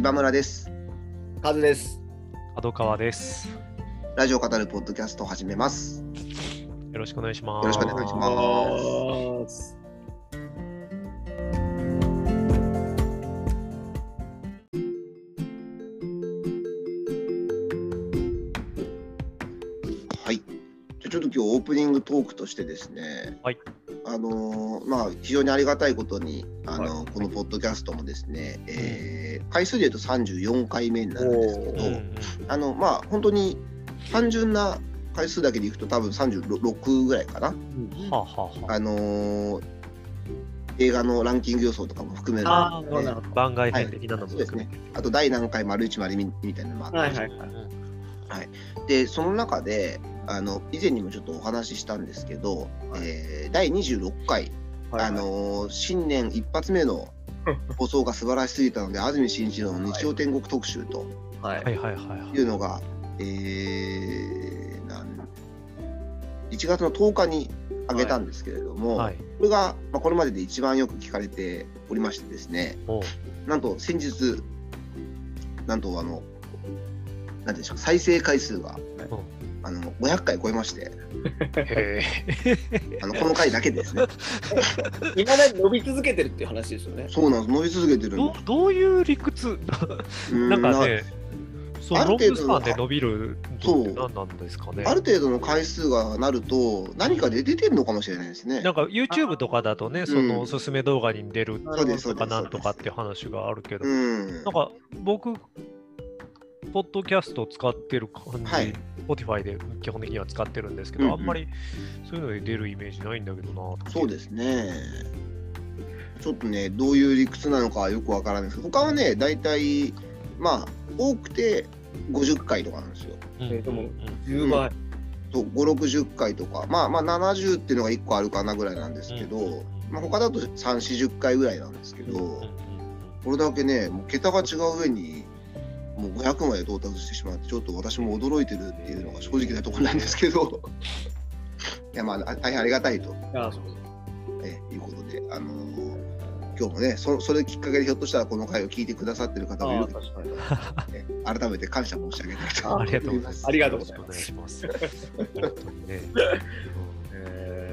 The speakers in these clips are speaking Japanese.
今村です。カズです。角川です。ラジオ語るポッドキャストを始めます。よろしくお願いします。よろしくお願いしますす。はい。じゃあちょっと今日オープニングトークとしてですね。はい。あのーまあ非常にありがたいことにあのーこのポッドキャストもですね、えー回数で言うと34回目になるんですけど、うんうんあのまあ本当に単純な回数だけでいくと多分36ぐらいかな。はあ、はあはあ、あのー映画のランキング予想とかも含めるのでなるほど。番外編的なのもそうですね。あと第何回丸一丸二みたいなのもあって、はいはいはい。でその中であの以前にもちょっとお話ししたんですけど、えー第26回、はいあのー新年一発目の 放送が素晴らしすぎたので安住紳一郎の日曜天国特集とはい。はいはいはいはい。いうのが、えーなん1月の10日に上げたんですけれども、はい。これが、まあ、これまでで一番よく聞かれておりましてですねなんと先日なんとあのなんていうんでしょう再生回数が、あの500回超えまして。へあのこの回だけですね。いまだに伸び続けてるっていう話ですよね。そうなんです。伸び続けてるどどういう理屈？す うんなんかね、そあのる程度ロングスパンで伸びるのって何なんですかね。ある程度の回数がなると何かで出てるのかもしれないですね。なんか YouTube とかだとね、そのおすすめ動画に出るそうですそうとかなんとかっていう話があるけど、うん。なんか僕、ポッドキャストを使ってる感じ、はい。Spotify で基本的には使ってるんですけど、うんうん。あんまりそういうので出るイメージないんだけどなとそうですね。ちょっとねどういう理屈なのかはよくわからないです。けど他はね大体まあ多くて50回とかなんですよ。うんえーでもうん10倍。と560回とか。まあまあ70っていうのが1個あるかなぐらいなんですけど、うん。うんまあ、他だと340回ぐらいなんですけど、うんうん。これだけねもう桁が違う上にもう500まで到達してしまってちょっと私も驚いてるっていうのが正直なところなんですけど いやまああ大変ありがたいと、ああ、そうえいうことで、あのー今日もねそそれきっかけでひょっとしたらこの回を聞いてくださってる方もいるかも確かに。ね改めて感謝申し上げたいとありがとうございます。ありがとうございます ね。え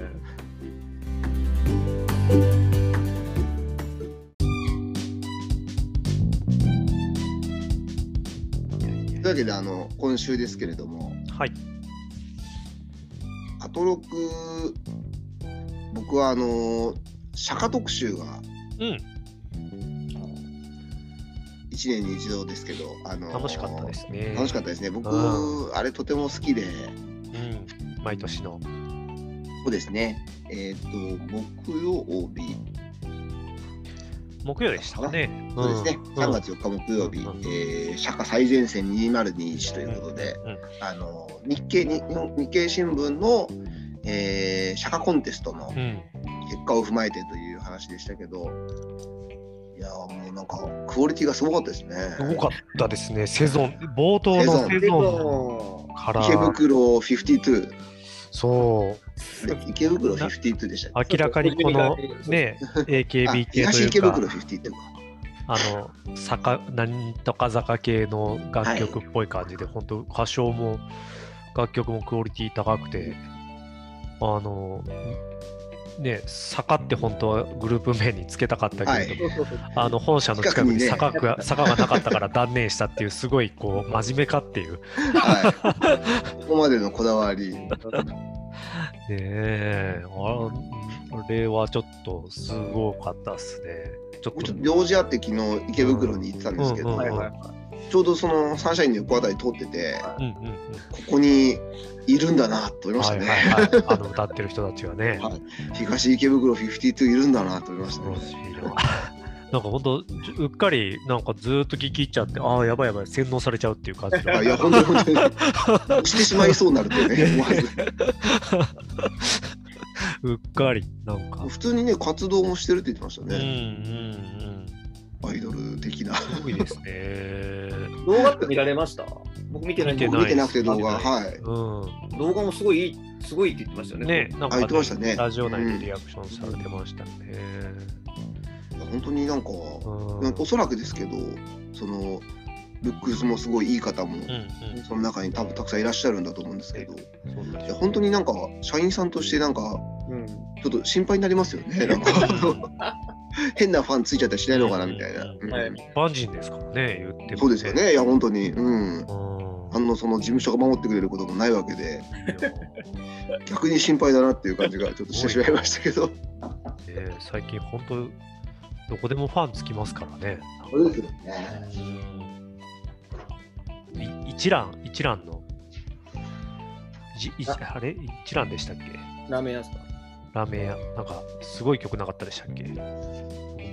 というわけであの今週ですけれどもはい。アトロク僕はあの釈迦特集がうん。1年に一度ですけど、あの楽しかったですね。楽しかったですね僕、うあれとても好きでうん。毎年の。そうですねえっ、と木曜日木曜でしたかね。そうですね、ん3月4日木曜日、うんえー釈迦最前線2021ということで、あの日経に日経新聞の、えー釈迦コンテストのうん。結果を踏まえてという話でしたけど、いやーもうなんかクオリティがすごかったですね。すごかったですね。セゾン、冒頭のセゾンも、から。池袋52、そう。池袋52でしたっけ？明らかにこのね、あ AKB 系と東いうか池袋、52か。あの、坂、なんとか坂系の楽曲っぽい感じで、本当歌唱も、楽曲もクオリティ高くて、あの、ね、坂って本当はグループ名につけたかったけれども、そうそうそうあの本社の近くに近坂が,、坂がなかったから断念したっていう、すごいこう真面目かっていう。はい。ここまでのこだわり。ねえ、ああれはちょっとすごかったっすね。ちょっと用事あって昨日池袋に行ってたんですけど、ちょうどそのサンシャインの横あたり通ってて。ここにいるんだなと思いましたね。はいはいはい。あの歌ってる人たちはね。はい東池袋52いるんだなと思いましたね。な。なんか本当、うっかりなんかずーっと聞き入っちゃって、ああ、やばいやばい、洗脳されちゃうっていう感じのあ いや、本当に本当に。押してしまいそうになるとね、思わず。うっかり、なんか。普通にね、活動もしてるって言ってましたうんうんね。うん。アイドル的な。すごいですね。動画って見られました？僕見てない見てない僕見てなくて動画、はい。う動画もすごいいい、すごいって言ってましたよん。ね。ね、なんあ言ってましたねラジオ内でリアクションされてましたね。本当になんか、うんおそらくですけどそのルックスもすごいいい方も、うんうんその中に多分たくさんいらっしゃるんだと思うんですけど、そうだいや本当になんか社員さんとしてなんかうん。ちょっと心配になりますよね。なんか 変なファンついちゃったりしないのかなみたいな。一般人ですからね、言っても、そうですよ。ね。いや本当に、うん。うんあのその事務所が守ってくれることもないわけで、逆に心配だなっていう感じがちょっとしてしまいましたけど。ね最近本当、どこでもファンつきますからね。そうですよね。一蘭、一蘭の、じいあれ？一蘭でしたっけ？ラーメン屋ですか？ラーメン屋。なんか、すごい曲なかったでしたっけ？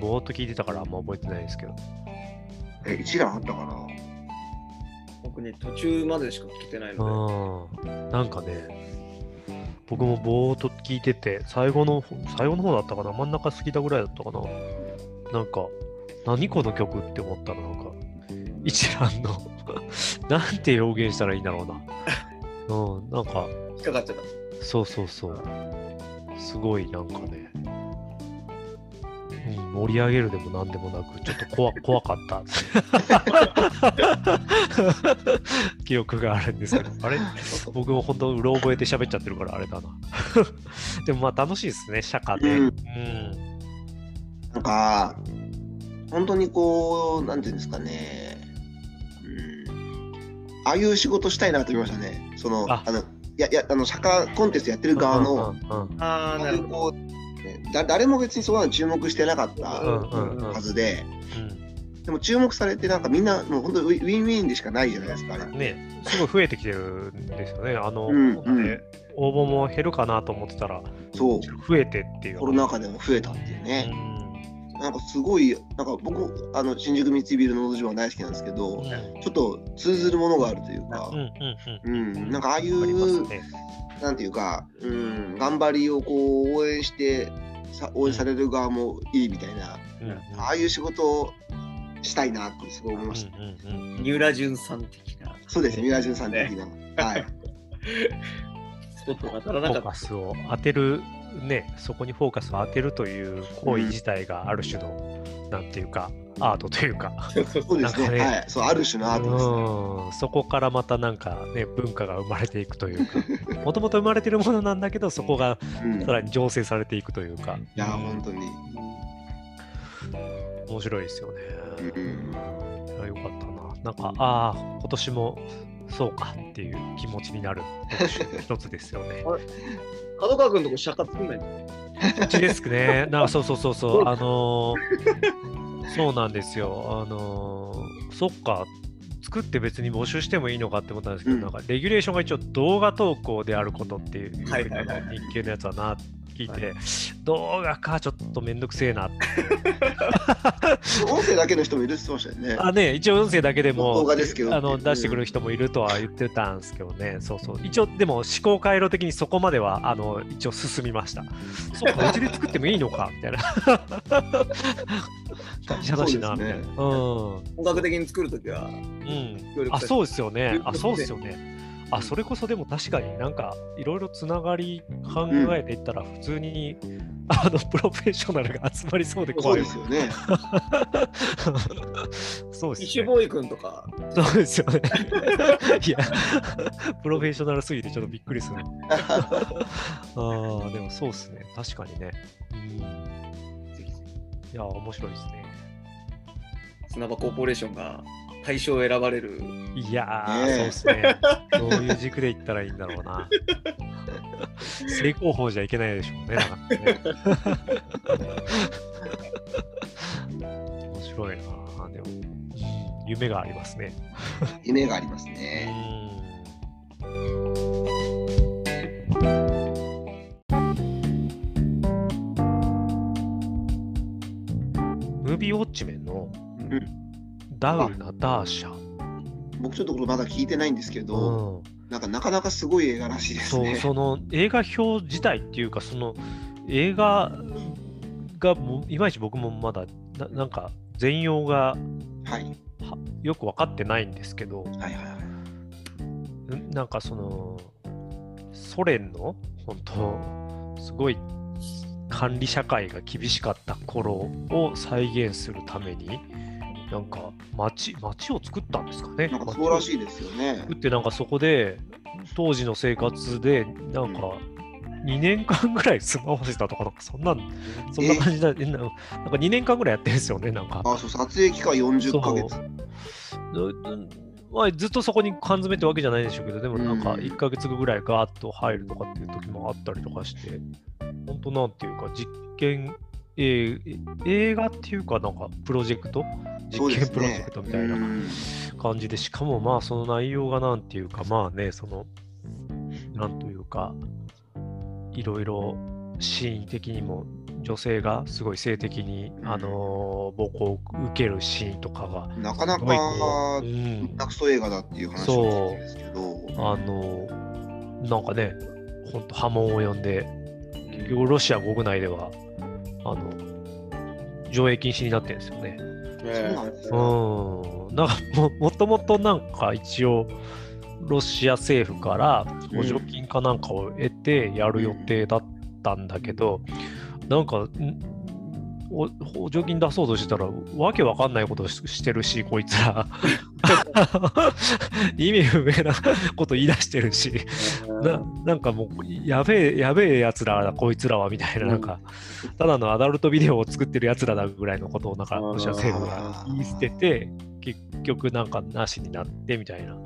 ぼーっと聞いてたからあんま覚えてないですけど。え一覧あったかな？僕ね、途中までしか聞いてないのうん。なんかね、僕もぼーっと聞いてて、最後の、最後の方だったかな？真ん中過ぎたぐらいだったかな？なんか、何この曲って思ったら、なんか、一蘭の、なんて表現したらいいんだろうな。うん、なんか、で。引っかかっちゃった。そうそうそう。すごいなんかね、うん、盛り上げるでもなんでもなく、ちょっと怖 怖かった 記憶があるんですけど、あれ？僕も本当、うろ覚えて喋っちゃってるからあれだな。でもまあ楽しいですね、釈迦で。ううんん。なんか本当にこうなんていうんですかね。うん。ああいう仕事したいなと思いましたね。そのああのいやいやあの釈迦コンテストやってる側の。うんうんうんああ、なるほど。こうねだ誰も別にそんなの注目してなかったはずで、うんでも注目されてなんかみんなもう本当にウィンウィンでしかないじゃないですかあれ。ね、すごい増えてきてるんですよね。あの、うんなん応募も減るかなと思ってたら、そう増えてっていう。コロナ禍でも増えたっていううね。んなんかすごいなんか僕あの新宿三井ビルののど自慢大好きなんですけど、うんちょっと通ずるものがあるというかうん、うんうん。うん、なんかああいうね。なんていうか、うん、頑張りをこう応援してさ応援される側もいいみたいな、うんうんああいう仕事をしたいなってすごい思いました。うんうんうん三浦淳さん的なそうですね、ミラジュンさん的な。はい。スポットが当たらなかったフォーカ。スを当てる、ね、そこにフォーカスを当てるという行為自体がある種の、なんていうか、アートというか、そうですね。ねはい。そう、ある種のアートですね。うんそこからまたなんかね、文化が生まれていくというか、もともと生まれてるものなんだけど、そこがうん。いさらに醸成されていくというか、や、本当に。面白いですよね。うん。よかったな。なんか、ああ、今年もそうかっていう気持ちになる 一つですよね。角川君のとこ釈迦作んないの？うちですね。なんかそうそうそうそう。あのーそうなんですよ。あのーそっか。作って別に募集してもいいのかって思ったんですけど、うんなんかレギュレーションが一応動画投稿であることっていう、日系のやつはな聞いて、動画かちょっとめんどくせえなって。音声だけの人もいるって言ってましたよね。あね、一応音声だけでも動画ですけどあの出してくる人もいるとは言ってたんですけどね、そうそう。一応、でも思考回路的にそこまではあの一応進みました。そうか、うちで作ってもいいのかみたいな。大事だしな、みたいな。うん。本格的に作るときはうん。あ、そうですよね。あ、そうですよね。あ、それこそでも確かになんかいろいろつながり考えていったら普通に、あのプロフェッショナルが集まりそうでそう怖いわ。ですよね。そうですね。イシュボーイ君とかそうですよね。いや、プロフェッショナルすぎてちょっとびっくりする。ああ、でもそうですね。確かにね。うん。いや、面白いですね。砂場コーポレーションが大賞を選ばれるいやー、ねえそうですね。どういう軸でいったらいいんだろうな。成功法じゃいけないでしょうね。かね面白いな。でも、うん夢がありますね。夢がありますうね。ん。ムービーウォッチメンのうんダウルなダーシャ。僕ちょっとこれまだ聞いてないんですけど、うんなんかなかなかすごい映画らしいですそうね。その映画表自体っていうかその映画がもういまいち僕もまだななんか全容がはい。はよく分かってないんですけどはいはいはい。んなんかそのソ連の本当すごい管理社会が厳しかった頃を再現するために、なんか町町を作ったんですかね。なんかそうらしいですよね。作ってなんかそこで当時の生活でなんか2年間ぐらい住まわせたとかそんなんそんな感じだ、えななんか2年間ぐらいやってるんですよねなんか。あ、そう、撮影期間40ヶ月。うまあ、ずっとそこに缶詰ってわけじゃないでしょうけど、でもなんかうん1ヶ月後ぐらいガーッと入るとかっていう時もあったりとかして、本当なんていうか、実験、えー映画っていうか、なんかプロジェクト？実験プロジェねクトみたいなうん。感じで、しかもまあその内容がなんていうか、まあね、その、なんというか、いろいろシーン的にも女性がすごい性的に、あのー暴行を受けるシーンとかが、なかなかう、うん、クソ映画だっていう話をんですけど、あの、なんかね、ほんと波紋を呼んで、結局ロシア国内では、あの、上映禁止になってるんですよね。そうなんですか。うん。なんかも、もともとなんか一応、ロシア政府から補助金かなんかを得てやる予定だったんだけど、なんか、んお補助金出そうとしてたら、わけわかんないことししてるし、こいつら。意味不明なこと言い出してるし。ななんかもう、やべえ、やべえやつらだ、こいつらは、みたいな、なんか、ただのアダルトビデオを作ってるやつらだぐらいのことを、なんか、あーロシア政府が言い捨てて、結局、なんか、なしになって、みたいな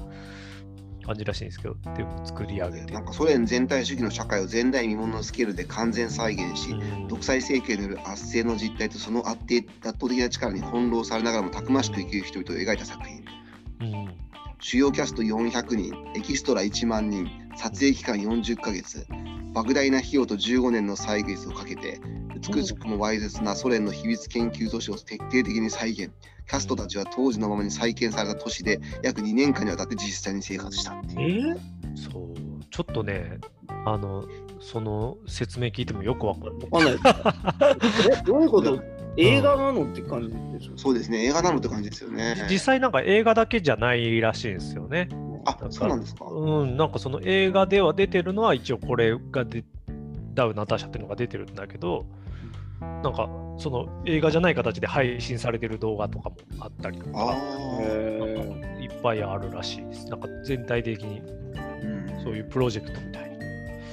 感じらしいんですけど、でも作り上げてなん。かソ連全体主義の社会を前代未聞のスケールで完全再現し、うん独裁政権による圧政の実態とその圧倒圧倒的な力に翻弄されながらもたくましく生きる人々を描いた作品。うん主要キャスト400人、エキストラ1万人、撮影期間40ヶ月、莫大な費用と15年の歳月をかけて、美しくもわいせつなソ連の秘密研究都市を徹底的に再現。キャストたちは当時のままに再建された都市で約2年間にわたって実際に生活したっていう。そう、ちょっとね、あの、その説明聞いてもよくわかんない。わかんないです。えどういうこと？映画なのって感じでしょ。そうですね、映画なのって感じですよね。実際なんか映画だけじゃないらしいんですよね。あ、そうなんですか？うん、なんかその映画では出てるのは一応これがでダウナターシャっていうのが出てるんだけど、なんかその映画じゃない形で配信されてる動画とかもあったりとあか、あ、いっぱいあるらしいです。なんか全体的にうん、そういうプロジェクトみたいに。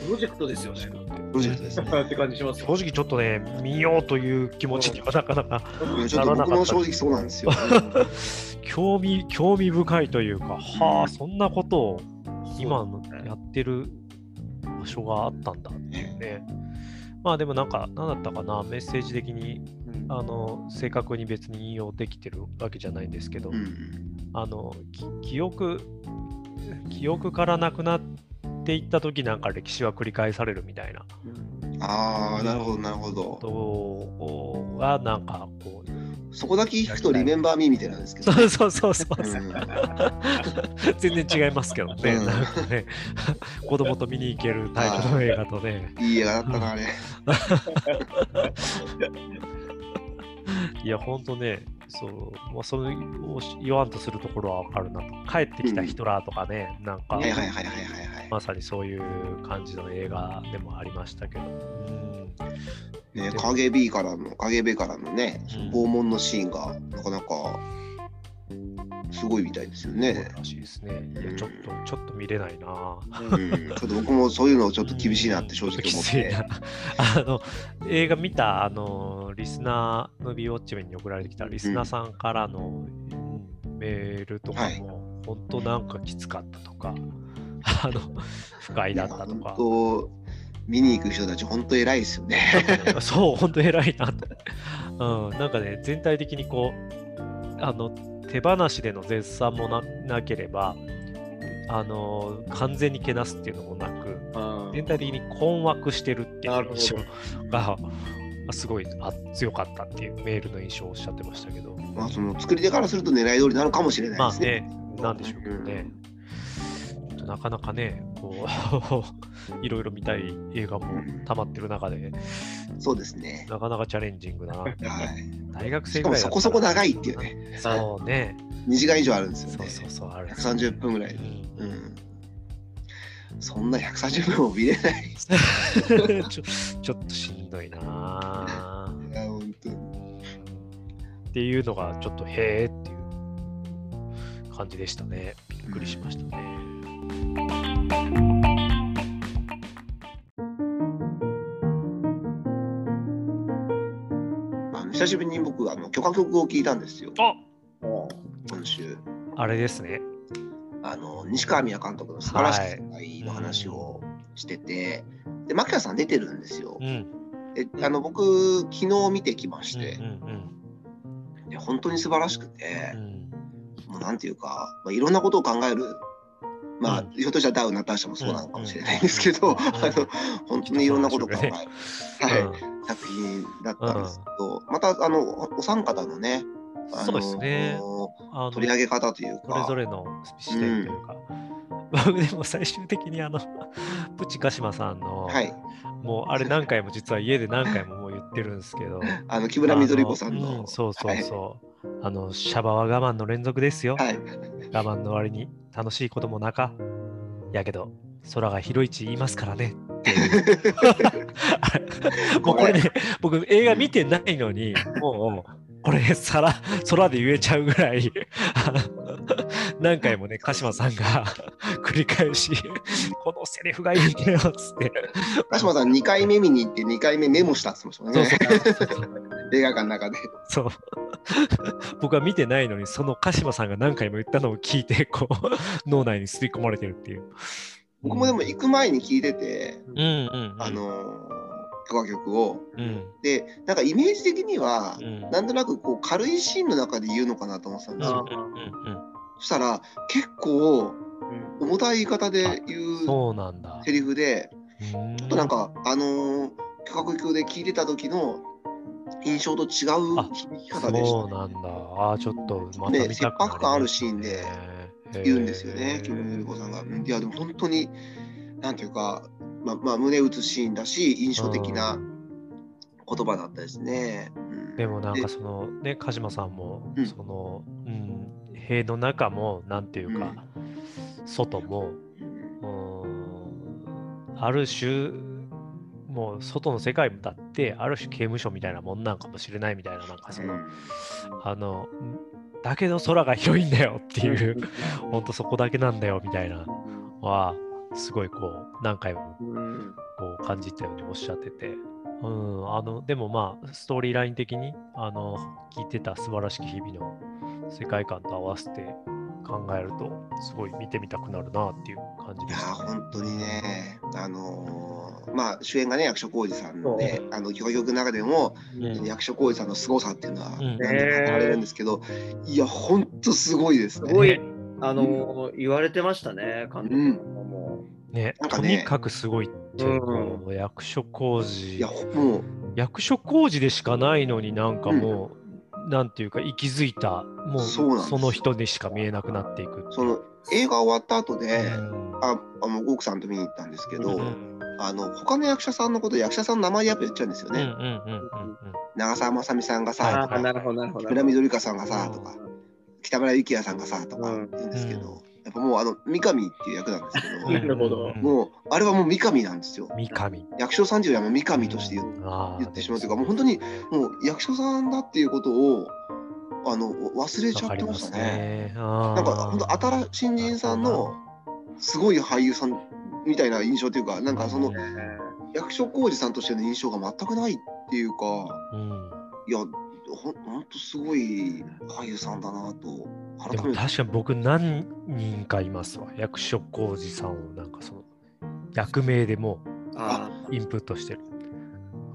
プロジェクトですよね。プロジェクトですね。って感じしますよ正直ちょっとね、見ようという気持ちにはなかなかいやちょっと僕も正直そうなんですよ、興味興味深いというか、はうんあ、そんなことを今やってる場所があったんだっていうね。まあでもなんか、何だったかな、メッセージ的にうん。あの正確に別に引用できてるわけじゃないんですけど、うんあのき記憶、記憶からなくなっていった時なんか歴史は繰り返されるみたいな。ああ、なるほど、なるほど。ことがなんかこう、そこだけ聞くと、リメンバーミーみたいなんですけど、そうそうそうそう。うそう、ん。全然違いますけどね、うん。なんかね。子供と見に行けるタイプの映画とね、いい映画だったな、あれ。いや、ほんとね、そう、まあ、それを言わんとするところはわかるなと。帰ってきたヒトラーとかね、なんか、はいはいはいはいはいはい。まさにそういう感じの映画でもありましたけど。うんね、KGB からの、KGB からのね、拷問のシーンが、なかなか、すごいみたいですよね。らしいですね。いや、ちょっと、ちょっと見れないな。うん、ちょっと僕もそういうのちょっと厳しいなって正直き思って。あの、映画見た、あの、リスナー、ムービーウォッチメンに送られてきたリスナーさんからの、うんメールとかはいも、本当なんかきつかったとか、あの、不快だったとか。見に行く人たち、本当偉いですよね。そう、本当偉いなと。うん、なんかね、全体的にこう、あの、手放しでの絶賛もななければ、あの、完全にけなすっていうのもなく、あー全体的に困惑してるっていう印象が、あすごいあ強かったっていうメールの印象をおっしゃってましたけど、まあ、その作り手からすると狙い通りなのかもしれなまあいですね。ね、なんでしょうけどね。ちょっとなかなかね、う。いろいろ見たい映画もたまってる中で、そうですね。なかなかチャレンジングな、はい、大学生ぐらいそこそこ長いっていうね。そうね。2時間以上あるんですよね。そうそうそうある。130分ぐらい、うん、そんな130分も見れない。ちょちょっとしんどいないや本当に。っていうのがちょっとへえっていう感じでしたね。びっくりしましたね、うん久しぶりに僕あの許可曲を聞いたんですよ、あ今週。あれですね。あの西川宮監督の素晴らしき世界の話をしてて、で牧田さん出てるんですよう。ん。であの僕昨日見てきましうんうて、んで本当に素晴らしくてう、んもうなんていうか、まあ、いろんなことを考える。まあ、うん。ひょっとしたらダウン・ナターシャもそうなのかもしれないんですけど、うん あの本当にいろんなことを考える、はいうん。作品だったんですけど、またあのおお三方のね、あのそうですね。あの取り上げ方というか、それぞれの視点というか、僕 でも最終的にあの プチカシマさんの、はい、もうあれ何回も実は家で何回ももう言ってるんですけど。あの木村みどり子さんの、あうんそうそうそう、あのシャバは我慢の連続ですよ、はい、我慢の割に楽しいこともなかやけど空が広いち言いますからね。もうこれね僕映画見てないのにもうこれ空空で言えちゃうぐらい 何回もね鹿島さんが繰り返しこのセリフがいいんだよっつって。鹿島さん2回目見に行って2回目メモしたって言ってましたね、映画館の中で。そう。僕は見てないのに、その鹿島さんが何回も言ったのを聞いて、こう、脳内に吸い込まれてるっていう。僕もでも行く前に聞いてて、うんうん、うん。あ、の許可曲を。うんで、なんかイメージ的にはう、ん。なんとなくこう軽いシーンの中で言うのかなと思ってたんですよ。うんうんうんそしたら結構うん重たい言い方で言う。セリフで、ちょちょっとなん、か、あのー、曲で聞いてた時の印象と違うあ響き方でしたね。そうなんだ。ああ、ちょっとまたね切迫感あるシーンで言うんですよね、木村み美子さんが。うんいや、でも本当に、なんていうか、まあ、まあ、胸打つシーンだし、印象的な言葉だったですね。うんでもなんかそのね、鹿島さんも、うんその、うん、塀の中も、なんていうか、外も、うんある種、もう外の世界もだって、ある種刑務所みたいなもんなんかもしれないみたいな、なんかその、あの、だけど空が広いんだよっていう、ほん。とそこだけなんだよみたいなのは、すごいこう、何回もうんこう感じたようにおっしゃってて、うん、あの、でもまあ、ストーリーライン的に、あの、聞いてた素晴らしき日々の世界観と合わせて考えると、すごい見てみたくなるなっていう感じいやーでした、ね。本当にね、あのーまあ、主演がね、役所広司さんで、あの曲の中でも、うん役所広司さんの凄さっていうのは、ん。何度も語られるんですけど、いや、本当すごいですね。すごい、あのー言われてましたね、監督も。ねなんかね。とにかくすごいって、うん。こう役所工事いや、もう、役所工事でしかないのになんかもう、なんていうか息づいたもうその人でしか見えなくなっていくその映画終わった後で、うん。ああの奥さんと見に行ったんですけど、うんあの他の役者さんのこと、役者さんの名前やっぱ言っちゃうんですようんうんね。うんうん。長澤まさみさんがさ、はいああ、なるほど、なるほど。木村みどりかさんがさ、うん。とか、北村幸也さんがさ、とかうん言うんですけど、うんやっぱもうあの三上っていう役なんですけど、う んなるほど。うん。もうあれはもう三上なんですよ。三上。役所さんっていうはもう三上として言,、言ってしまうというか、もう本当にもう役所さんだっていうことをあの忘れちゃってましたね。ななんか本当新新人さんのすごい俳優さんみたいな印象というか、なんかその役所広司さんとしての印象が全くないっていうか、うん。いや、ほんほんとすごい俳優さんだなと、でも。確かに僕何人かいますわ。役所広司さんをなんかその役名でもあインプットしてる、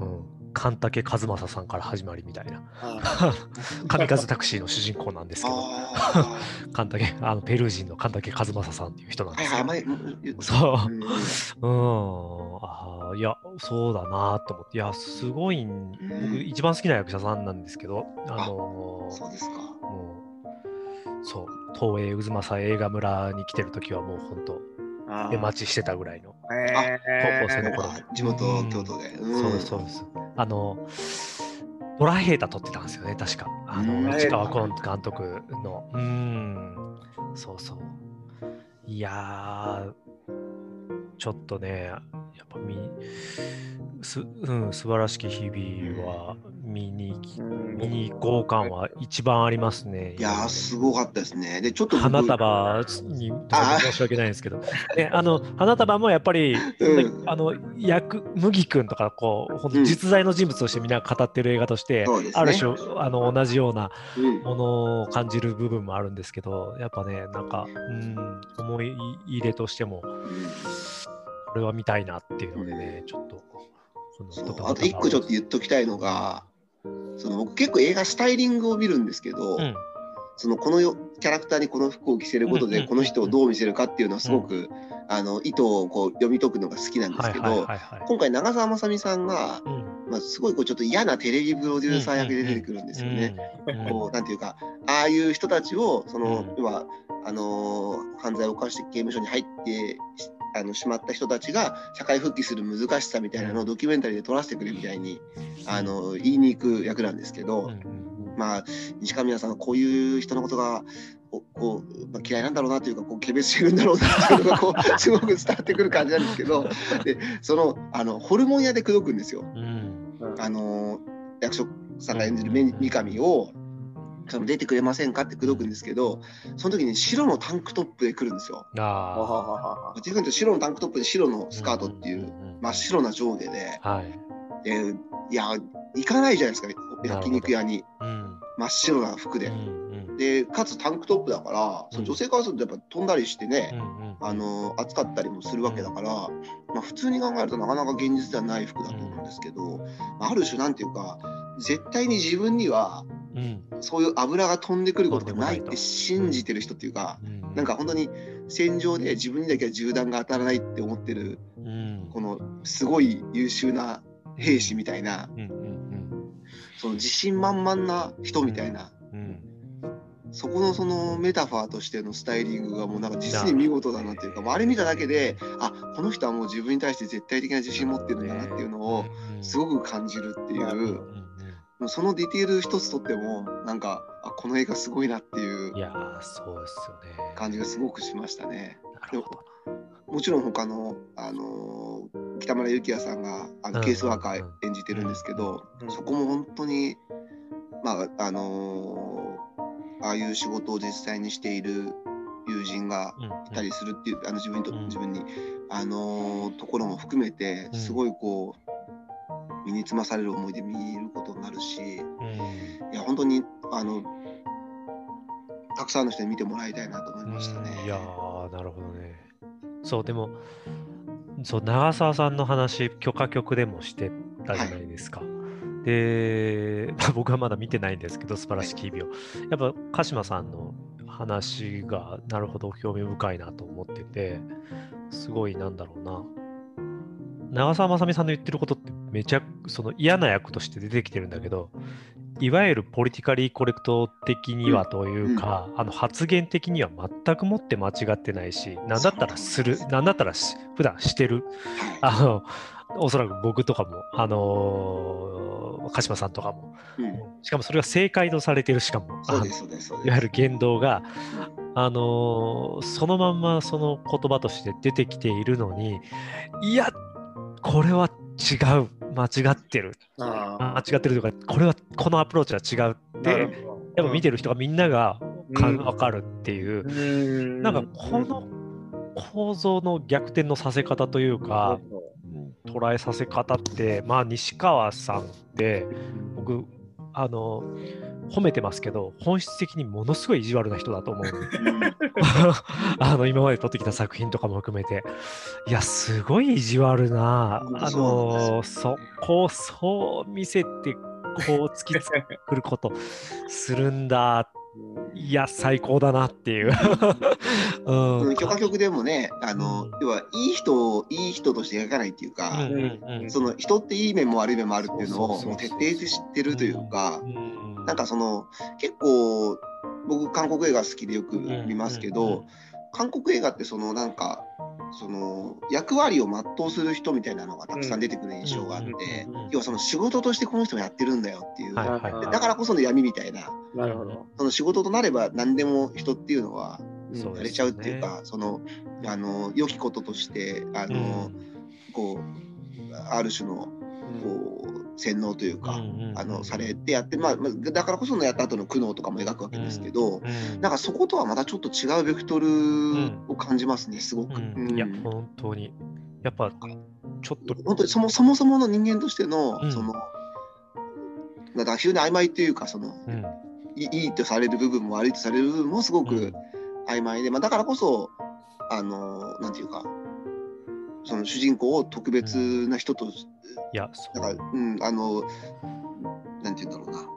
うん、神竹和正さんから始まりみたいな。あ 神風タクシーの主人公なんですけど。あ 神竹あのペルー人の神竹和正さんっていう人なんあ、ですよ、はいはい、前、うん言そう。うんうん、あーいや、そうだなと思って、いや、すごい僕、一番好きな役者さんなんですけど、あのーそうですか。もう、そう、東映渦政映画村に来てるときは、もう本当、あ出待ちしてたぐらいの、え高校生の頃あ地元京都で。うんそうです、そうです。あの、ドラヘータ撮ってたんですよね、確か。あうんの、市川崑監督の。うーん、そうそう。いやー、ちょっとね、やっぱみ、す、うん、素晴らしき日々は見に見に行こは一番ありますね。いやー、すごかったですね。で、ちょっと僕花束にあ申し訳ないんですけど、ね、あの花束もやっぱり、うん。あの役麦君とかこう本当実在の人物としてみんな語ってる映画として、そうですね。ある種あの同じようなうん。ものを感じる部分もあるんですけどやっぱねなんか、うん、思い入れとしてもこれは見たいなっていうのでねちょっとあと一個ちょっと言っときたいのが、その僕結構映画スタイリングを見るんですけど、うん。そのこのよキャラクターにこの服を着せることうんうんうんでこの人をどう見せるかっていうのはすごく、あの意図をこう読み解くのが好きなんですけど、今回長澤まさみさんが、うん。まあ、すごいこうちょっと嫌なテレビプロデューサー役で出てくるんですよね。うんうんこうなんていうかああいう人たちをその、うん。要はあのー犯罪を犯して刑務所に入ってしあのしまった人たちが社会復帰する難しさみたいなのをドキュメンタリーで撮らせてくれみたいに、あの言いに行く役なんですけど、まあ西上さんはこういう人のことがここう、まあ、嫌いなんだろうなというかこう軽蔑してるんだろうなっていうのが こうすごく伝わってくる感じなんですけどでそのあのホルモン屋で口説くんですよ。うん。あの役所さんが演じるめ三上をその出てくれませんかって口説くんですけどその時に白のタンクトップで来るんですよ。あははははっていうか白のタンクトップで白のスカートっていんうん真っ白な上下で。はい。でいや行かないじゃないですか焼肉屋に。うん。真っ白な服で。うんうん。でかつタンクトップだから、その女性からするとやっぱ飛んだりしてね、うんうんあの暑かったりもするわけだから、まあ、普通に考えるとなかなか現実ではない服だと思うんですけど、まあある種なんていうか絶対に自分にはうん。そういう油が飛んでくることがないって信じてる人っていうか、うん。なんか本当に戦場で自分にだけは銃弾が当たらないって思ってるうん。このすごい優秀な兵士みたいなうんうんその自信満々な人みたいな。うん。うんそこのそのメタファーとしてのスタイリングがもうなんか実に見事だなっていうか、あれ見ただけで、あこの人はもう自分に対して絶対的な自信持ってるんだなっていうのをすごく感じるっていうそのディテール一つとっても、なんか、あこの映画すごいなっていううんいやーそうですよね。感じがすごくしましたね。なるほど。もちろん他の、あのー北村幸也さんがあのうんケースワーカー演じてるんですけど、うんそこも本当に、まああのーああいう仕事を実際にしている友人がいたりするっていう、あの自分にとうん。自分に、あのーところも含めてうん。すごいこう身につまされる思いで見ることになるし、うんいや本当にあのたくさんの人に見てもらいたいなと思いましたね。うんいやーなるほどね。そうでもそう長澤さんの話許可局でもしてたじゃないですか。で、まあ僕はまだ見てないんですけど素晴らしき日々を。やっぱ鹿島さんの話がなるほど興味深いなと思っててすごいなんだろうな。長澤まさみさんの言ってることってめちゃその嫌な役として出てきてるんだけどいわゆるポリティカリーコレクト的にはというか、あの発言的には全くもって間違ってないしなんだったらするなんだったらし普段してるはい。あのおそらく僕とかもあのー鹿島さんとかも。うん。しかもそれが正解とされてるしかも。いわゆる言動が、あのーそのまんまその言葉として出てきているのにいやこれは違う間違ってる。あ間違ってるというかこれはこのアプローチは違うって。やっぱ見てる人がみんなが分かるっていう、うん。なんかこの構造の逆転のさせ方というか、捉えさせ方ってまあ西川さんって僕あの褒めてますけど本質的にものすごい意地悪な人だと思う。あの今まで撮ってきた作品とかも含めて。いやすごい意地悪なうんあのそこをそう見せてこう突きつくることするんだいや最高だなっていう、うん。うん。許可局でもね、あの、うん。要はいい人をいい人として描かないっていうか、うんうんうんその人っていい面も悪い面もあるっていうのを徹底して知ってるというか、うん。なんかその結構僕韓国映画好きでよく見ますけど、韓国映画ってそのなんかその役割を全うする人みたいなのがたくさん出てくる印象があって、うんうんうん要はその仕事としてこの人がやってるんだよっていう、はいはいはい。だからこその闇みたいななるほど。その仕事となれば何でも人っていうのはやれちゃうっていうか、そのあの良きこととしてあの、こうある種のこう洗脳というか、あのされてやって、まあ、まあだからこそのやった後の苦悩とかも描くわけですけど、うん。なんかそことはまたちょっと違うベクトルを感じますね、すごく。うん。いやうん本当に。やっぱちょっと。本当にそもそもそもの人間としての、うん。そのだから非常に曖昧っていうかそのうん。いいいとされる部分も悪いとされる部分もすごくうん。曖昧で、まあ、だからこそあのなんていうかその主人公を特別な人と、いやそだから、ううん、あのなんていうんだろうな、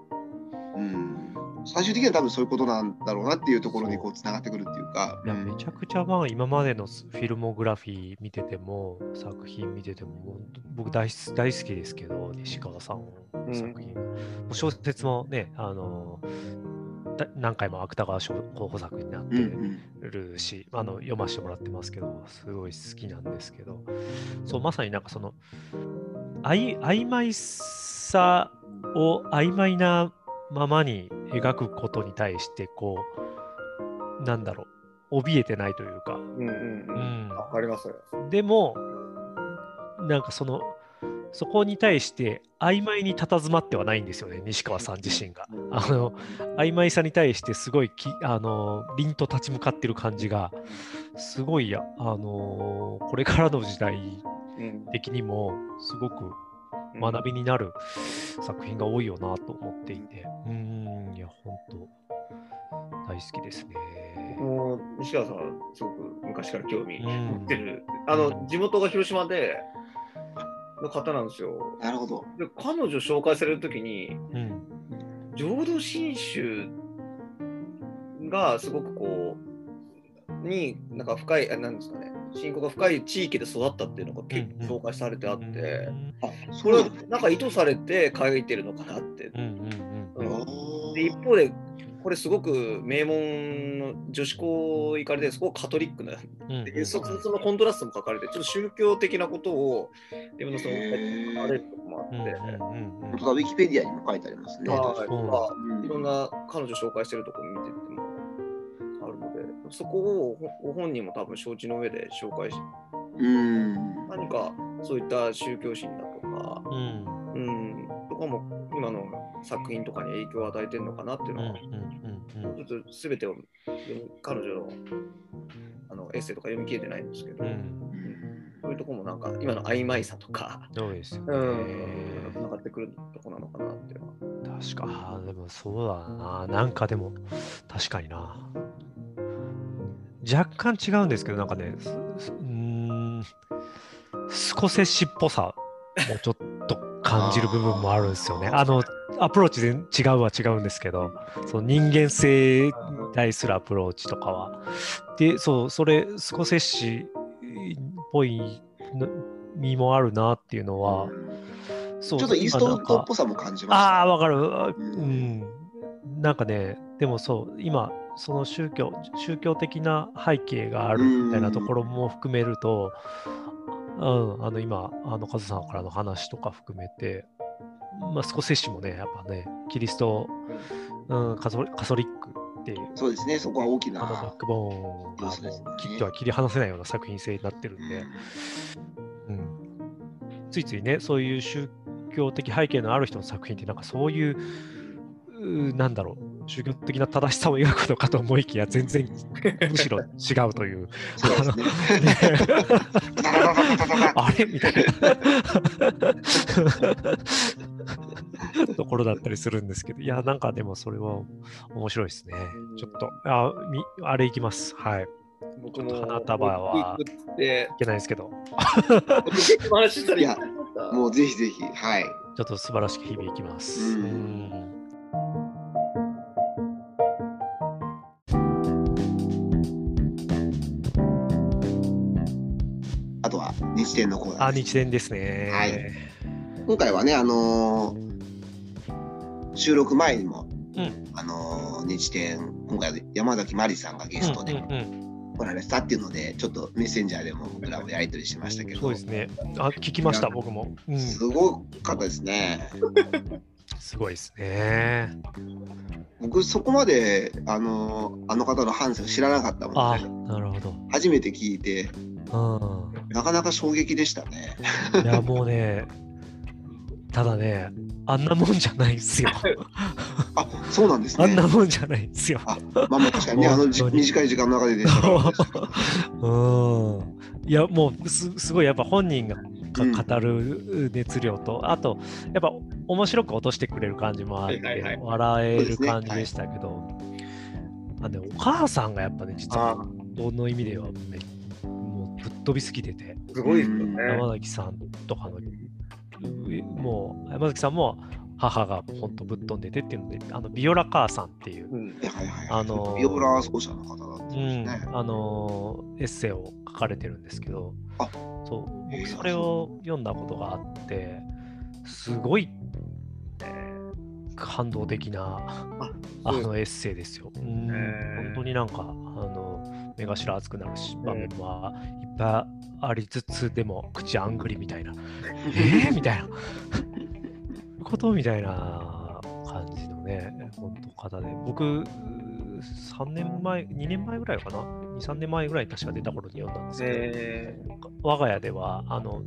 うん、最終的には多分そういうことなんだろうなっていうところにこうつながってくるっていうか。いやうん。めちゃくちゃまあ今までのフィルモグラフィー見てても作品見てても僕大好大好きですけど西川さんの作品、もう小説もねあのだ何回も芥川賞候補作になってうんるし、あの読ませてもらってますけどすごい好きなんですけどそうまさになんかそのあい曖昧さを曖昧なままに描くことに対してこうなんだろう怯えてないというか、うんうんううん。ん、わかりますよ。でもなんかそのそこに対して曖昧に佇まってはないんですよね西川さん自身が。あの曖昧さに対してすごいきあの凛と立ち向かってる感じがすごいやあのこれからの時代うん。的にもすごく学びになる作品が多いよなと思っていて。うーんいや本当大好きですね。西川さんはすごく昔から興味うん持ってる、あの地元が広島での方なんですよ。なるほど。で彼女紹介されるときにうん。浄土真宗がすごくこうになんか深いあなんですかね。信仰が深い地域で育ったっていうのが結うんうん。構紹介されてあって、うんあ、それはなんか意図されて書いてるのかなって。うんうんうんうん。で一方でこれすごく名門の女子校行かれてすごくカトリックなうん。うんでそそのコントラストも書かれてちょっと宗教的なことを自分のその書かれるとこもあって、ウィキペディアにも書いてありますね。はい。いろんな彼女紹介してるとこ見ててもあるのでそこをご本人も多分承知の上で紹介しうん。何かそういった宗教心だとか、うん。うん、とかも今の作品とかに影響を与えてるのかなっていうのは、ちょっと全てを彼女のあのエッセイとか読み切れてないんですけど、うんそういうとこもなんか今の曖昧さとか、そうですようん、ね。つながってくるとこなのかなっていうのは。確か、でもそうだな。なんかでも、確かにな。若干違うんですけど、なんかね、うーん、スコセッシっぽさもちょっと感じる部分もあるんですよね。あの、アプローチで違うは違うんですけど、その人間性に対するアプローチとかは。で、そう、それ、スコセッシっぽいの身もあるなっていうのは、そうちょっとイーストウッドっぽさも感じました。ああ、わかる。ううんん。なんかね、でもそう、今、その宗教、宗教的な背景があるみたいなところも含めると、うん、あの今、あのカズさんからの話とか含めて、まあ、スコセッシもね、やっぱね、キリスト、うん、カソリカソリックっていう、そうですね、そこは大きな。あのバックボーンがね。切っては切り離せないような作品性になってるんで、うん、ついついねそういう宗教的背景のある人の作品ってなんかそういうなんだろう宗教的な正しさを描くのかと思いきや全然 むしろ違うという。あれ？みたいな。ところだったりするんですけど。いやなんかでもそれは面白いですね。ちょっとあみあれいきます。はい。僕ちょっと花束はいけないですけど。もうぜひぜひ、はい。ちょっと素晴らしき日々いきます。うんあとは日展のコーナあ、ーです。日伝ですね。はい今回はね、あのー収録前にも、うんあのー日展、今回は山崎まりさんがゲストで来られてたっていうので、ちょっとメッセンジャーでも僕らもやり取りしましたけど、そうですね。あ、聞きました、僕も。うん、すごかったですね。すごいですね。僕、そこまで、あのーあの方の反省を知らなかったもあので、、なるほど。初めて聞いて、うん。なかなか衝撃でしたね。いや、もうね、ただね、あんなもんじゃないんですよ。あ、そうなんですね。あんなもんじゃないんですよ。あ、まあまあ確かにね、あのじ短い時間の中ででした うん。いや、もうす、すごいやっぱ本人が語る熱量と、あと、やっぱ面白く落としてくれる感じもあって、はいはいはい。笑える感じでしたけど、あね、お母さんがやっぱね、実は、どの意味ではめもうぶっ飛びすぎてて、すごいですよね。山崎さんとかの、うもう山崎さんも母が本当ぶっ飛んでてっていうので、あのビオラ母さんっていう、うんはいはいはい。あのービオラ奏者の方だったんうんですね。あのエッセイを書かれてるんですけど、あそう僕それを読んだことがあって、すごい、えー感動的なあのエッセイですよ。本当になんかあの目頭熱くなるし場面もいっぱいありつつでも口あんぐりみたいな。えー、みたいな。ことみたいな感じのね、本当方で。僕、3年前、2年前ぐらいかな ?2、3年前ぐらいに確か出た頃に読んだんですけど、え我が家では、あの、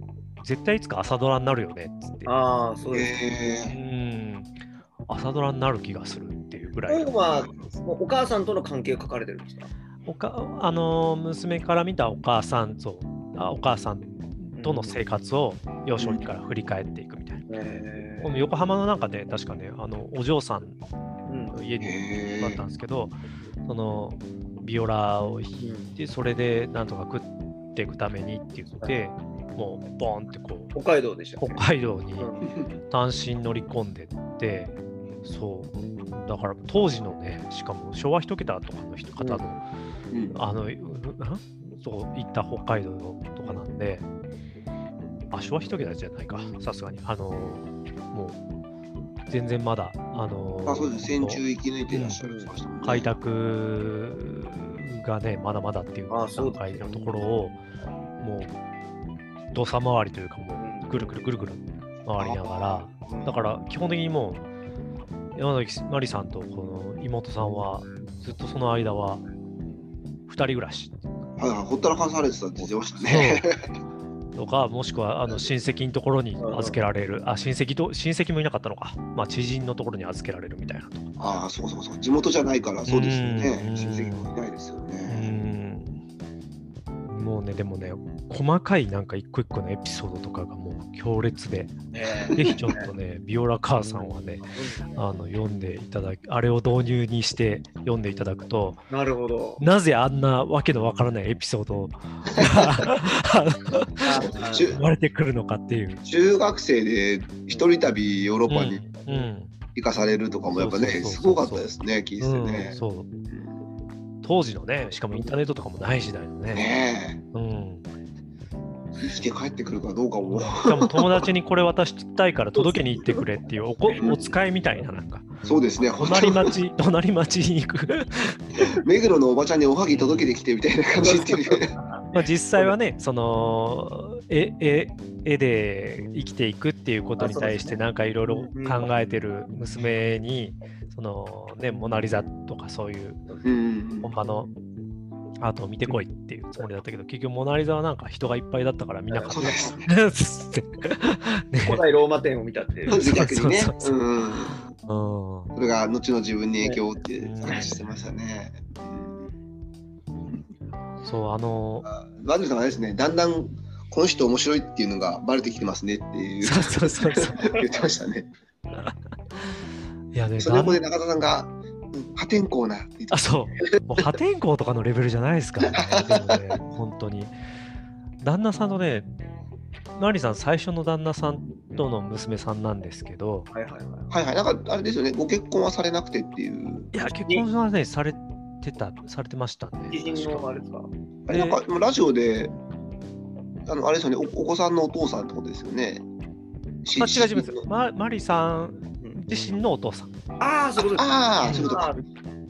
絶対いつか朝ドラになるよねっつってー、、ああ、そうです。うえん、朝ドラになる気がするっていうぐらいの。本はお母さんとの関係が書かれてるんですか？おかあの娘から見たお母さんとあお母さんとの生活を幼少期から振り返っていくみたいな。えこの横浜の中で確かねあのお嬢さんうんの家にへだったんですけど、そのビオラを弾いてそれでなんとか食っていくためにっていうのでもうボンってこう北海道でしたっ北け海道にうん。単身乗り込んでってそう。だから当時のねしかも昭和一桁とかの人方の、うん。あの、うんそう行った北海道とかなんで、あ、昭和一桁じゃないか、さすがに。あの、もう、全然まだ、あの、あ、そうです。戦中生き抜いていらっしゃるね。開拓がね、まだまだっていう段階のところを、もう、土佐回りというか、もう、ぐるぐるぐるぐる回りながら、だから基本的にもう、山崎まりさんとこの妹さんは、ずっとその間は、二人暮らし。はいはい、ほったらかされてたって言ってましたね。とか、もしくはあの親戚のところに預けられる、あ親戚と親戚もいなかったのか、まあ、知人のところに預けられるみたいなとか。ああ、そうそうそう。地元じゃないから、そうですよねう。ん親戚もいないですようね。んもうね、でもね、細かいなんか一個一個のエピソードとかがもう強烈で、えぜひちょっとね、ビオラ母さんはね、あの読んでいただき、あれを導入にして読んでいただくと、なるほど。なぜあんなわけのわからないエピソードが生まれてくるのかっていう。中学生で一人旅ヨーロッパにうんうん。行かされるとかもやっぱね、すごかったですね、聞いててうんね。そう当時のね、しかもインターネットとかもない時代のね。ねうん、え、生きて帰ってくるかどうかも。しかも友達にこれ渡したいから届けに行ってくれっていうおこお使いみたいな、なんか、そうですね、本隣当町、隣町に行く。目黒のおばちゃんにおはぎ届けてきてみたいな感じっていう。まあ実際はね、その絵絵絵で生きていくっていうことに対して、なんかいろいろ考えてる娘に、そのね、モナ・リザとかそういううん本場のアートを見てこいっていうつもりだったけど、結局モナ・リザはなんか人がいっぱいだったから見なかったそうです。つって。ね古代ローマ店を見たっていう。逆にねそうそう。そううんうんそれが後の自分に影響をって話してましたね。そう、あの、バンジュさんはあれですね、だんだんこの人面白いっていうのがバレてきてますねっていうそうそうそうそう。言ってましたね。いやね、それ横でだん中田さんが、うん破天荒なあ、そう。もう破天荒とかのレベルじゃないですからね。ね、本当に。旦那さんのね、マリさん、最初の旦那さんとの娘さんなんですけど、はいはいはい。はいはい、なんかあれですよね、ご結婚はされなくてっていう。いや、結婚はね、されてた、されてましたね。知人のあれですか？あれなんかラジオで、あのあれですよねお、お子さんのお父さんってことですよね。しあ違いますしママリさん自身のお父さん。ああ、そういうことですああ、そういうことか。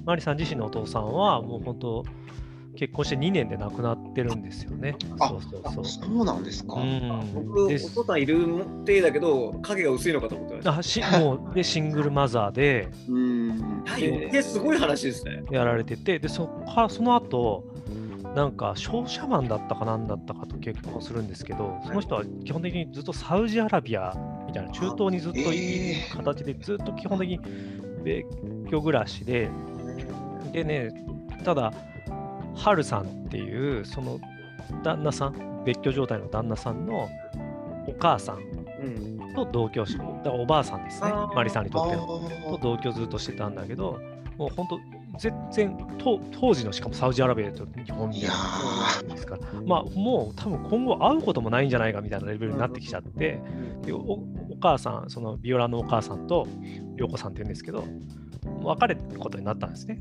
マリさん自身のお父さんは、もう本当、結婚して2年で亡くなってるんですよね。あそうそうそう。そうなんですか。うん僕、おで父さんいる体だけど、影が薄いのかと思ってました。あしもうでシングルマザーで うん。すごい話ですね。やられててでそっからその後なんか商社マンだったかなんだったかと結婚するんですけどその人は基本的にずっとサウジアラビアみたいな、中東にずっといるえー形で、ずっと基本的に別居暮らしで、でね、ただ、ハルさんっていう、その旦那さん、別居状態の旦那さんのお母さんうん。と同居し、だからおばあさんですねマリさんにとっての。とあ同居ずっとしてたんだけど、もう本当、全然当当時のしかもサウジアラビアと日本みたいなですから、まあもう多分今後会うこともないんじゃないかみたいなレベルになってきちゃって、でおお母さん、そのビオラのお母さんと涼子さんって言うんですけど、別れることになったんですね。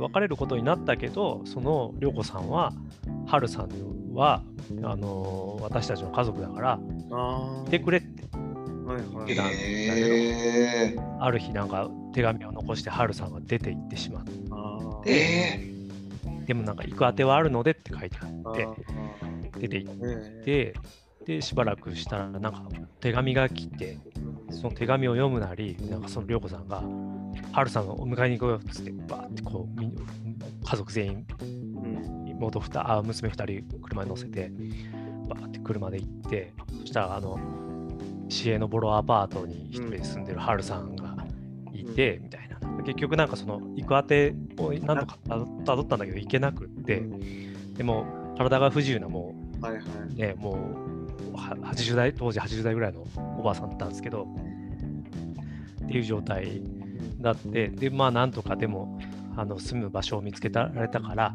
別れることになったけど、その涼子さんは、ハルさんはあの私たちの家族だから、ああ。いてくれって。はいはい。えー、ある日なんか手紙を残してハルさんが出て行ってしまって。でもなんか行く当てはあるのでって書いてあって出て行っねてでしばらくしたらなんか手紙が来てその手紙を読むなりなんかその涼子さんが「ハルさんをお迎えに行こうよ」っつってバーってこう家族全員うん妹ふたあ娘2人車に乗せてバーって車で行ってそしたらあの市営のボロアパートに一人で住んでるハルさんがいて、みたいな結局なんかその行く当てを何とかたどったんだけど行けなくってでも体が不自由なもはいはい。うねもうは80代当時80代ぐらいのおばあさんだったんですけどっていう状態だってでまあなんとかでもあの住む場所を見つけられたから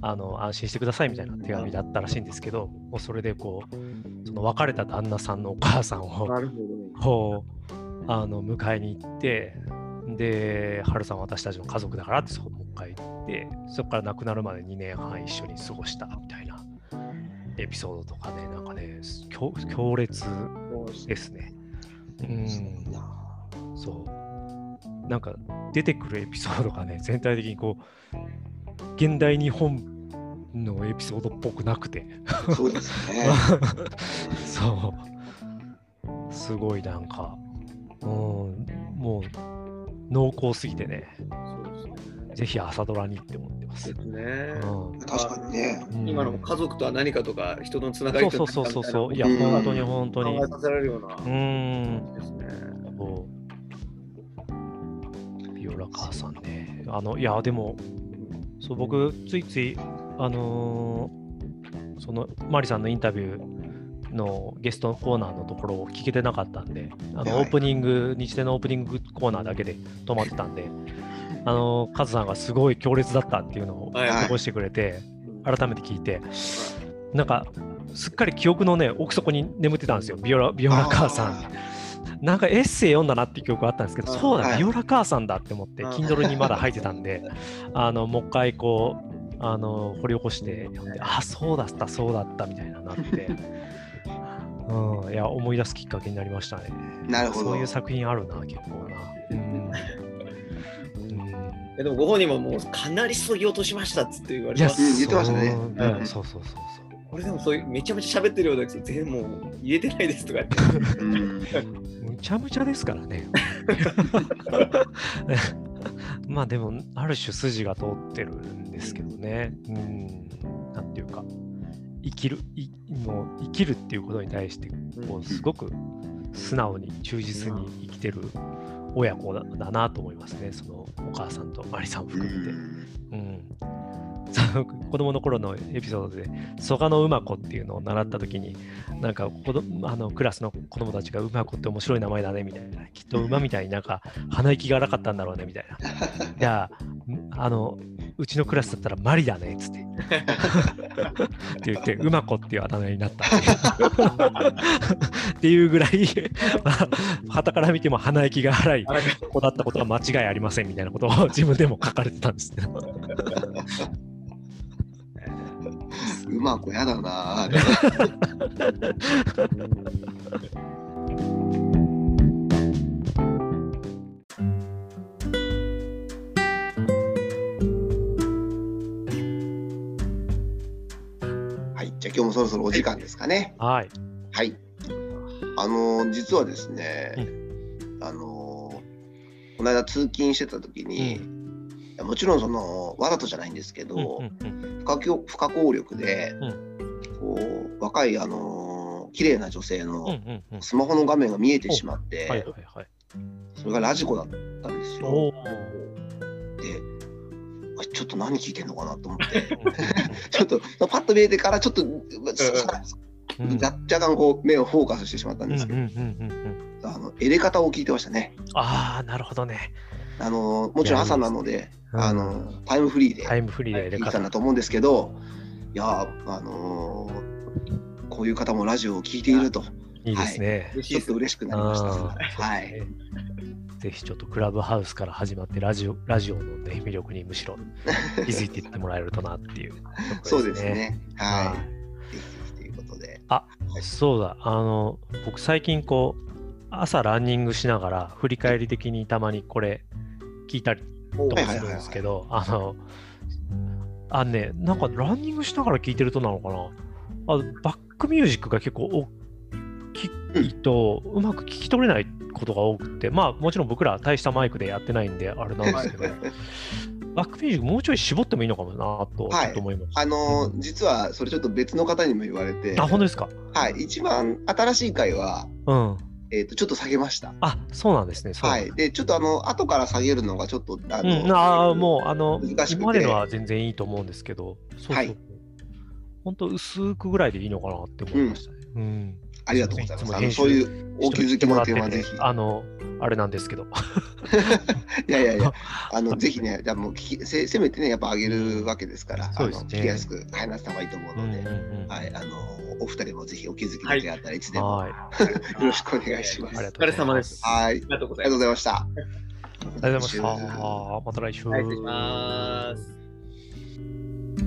あの安心してくださいみたいな手紙だったらしいんですけどもうそれでこうその別れた旦那さんのお母さんを。こうあの迎えに行ってで春さんは私たちの家族だからってそこもう一回行ってそこから亡くなるまで2年半一緒に過ごしたみたいなエピソードとかねなんかね強強烈ですね。うんそう。なんか出てくるエピソードがね、全体的にこう、現代日本のエピソードっぽくなくて、そうですね。そう。すごいなんか、うん、もう濃厚すぎてね、そうですね。ぜひ朝ドラにって思ってます。ですね。うん確かにね。うん今の家族とは何かとか、人のつながりそうそうそうそうそう。いや、うん本当に本当に。考えさせられるようなう。ん。ですね。母さんね。あの、いや、でも、そう、僕、ついつい、あのーその、マリさんのインタビューのゲストコーナーのところを聞けてなかったんで、あの、はいオープニング、日程のオープニングコーナーだけで止まってたんで、あのーカズさんがすごい強烈だったっていうのをはいはい残してくれて、改めて聞いて、なんか、すっかり記憶のね、奥底に眠ってたんですよ、ビオラ、ビオラ母さん。なんかエッセイ読んだなっていう記憶があったんですけど、うん。そうだ、はい。ビオラ母さんだって思って、うん。Kindle にまだ入ってたんで、あのもう一回こう、あの掘り起こして読んで、あ、そうだった、そうだったみたいななって、うん、いや、思い出すきっかけになりましたね。なるほど。そういう作品あるな、結構な。うん。でもご本人ももうかなりそぎ落としましたっつって言われいや、て言ってましたね。うん。そうそうそうそう。これでもそういうめちゃめちゃ喋ってるようだけど、全然もう言えてないですとか言って。うんむちゃむちゃですからね。まあでも、ある種筋が通ってるんですけどね。うん、なんていうか、生きる、いもう生きるっていうことに対して、こうすごく素直に忠実に生きてる親子だだなと思いますね。そのお母さんとマリさん含めて。んうん、そ の子供の頃のエピソードで蘇我の馬子っていうのを習った時になんか子供あのクラスの子供たちが馬子って面白い名前だねみたいな。きっと馬みたいになんか鼻息が荒かったんだろうねみたいな。じゃああのうちのクラスだったらマリだねっつって。って言って馬子っていうあだ名になった。っていうっていうぐらいはたから見ても鼻息が荒い子だったことは間違いありませんみたいなことを自分でも書かれてたんですけどうまくやだな。はい、じゃあ今日もそろそろお時間ですかね。はい。はい。あのー実はですね、あのーこの間通勤してた時に、もちろんそのわざとじゃないんですけど、うんうんうん不可協不可抗力で、うこう若い、あの綺麗な女性うんの。スマホの画面が見えてしまって、はいはいはい。それがラジコだったんですよ。で、あちょっと何聞いてんのかなと思って、ちょっとパッと見えてから、ちょっと、うん若干こう目をフォーカスしてしまったんうんですけど。あのエレ方を聞いてましたね。ああ、なるほどね。あのもちろん朝なので、うんあのタイムフリーでタイムフリーで聞いたんだ方。と思うんですけど、いやーあのーこういう方もラジオを聞いていると、いいですね。ちょっと嬉しくなりました。はい。ぜひちょっとクラブハウスから始まってラジオラジオの、ね、魅力にむしろ気づいていってもらえるとなっていうところ そうです。ね。ははい。ぜひぜひということで。いそうだ、あの、僕最近こう、朝ランニングしながら振り返り的にたまにこれ聞いたりとかするんですけど、あの、あのね、なんかランニングしながら聞いてるとなのかな。あバックミュージックが結構大きいとうまく聞き取れないことが多くて、まあもちろん僕ら大したマイクでやってないんであれなんですけど、バックミュージックもうちょい絞ってもいいのかもなとちょっと思いました。あのー実はそれちょっと別の方にも言われて、あ、本当ですか？はい、一番新しい回は、うん。えー、とちょっと下げました。あ、そうなんですね。はい、でちょっとあの後から下げるのがちょっとあの、うん、ああ、もう、あの、難しくて今までのは全然いいと思うんですけど、そうそう。はい本当薄くぐらいでいいのかなって思いましたね。うん。ありがとうございます。あのそういうお気づきの点はぜひ。あの、あれなんですけど。いやいやいや、あのぜひね、じゃあもう聞きせせめてね、やっぱ上げるわけですから、そうですねあの聞きやすく話した方がいいと思ううんので、うんうん。はい、あのお二人もぜひお気づきの点あったらいつでも、はい。よろしくお願いします。ありがとうお疲れ様です。はい、ありがとうござありがとうごいます。ざいました。ありがとうございました。また来週。はい、失礼します。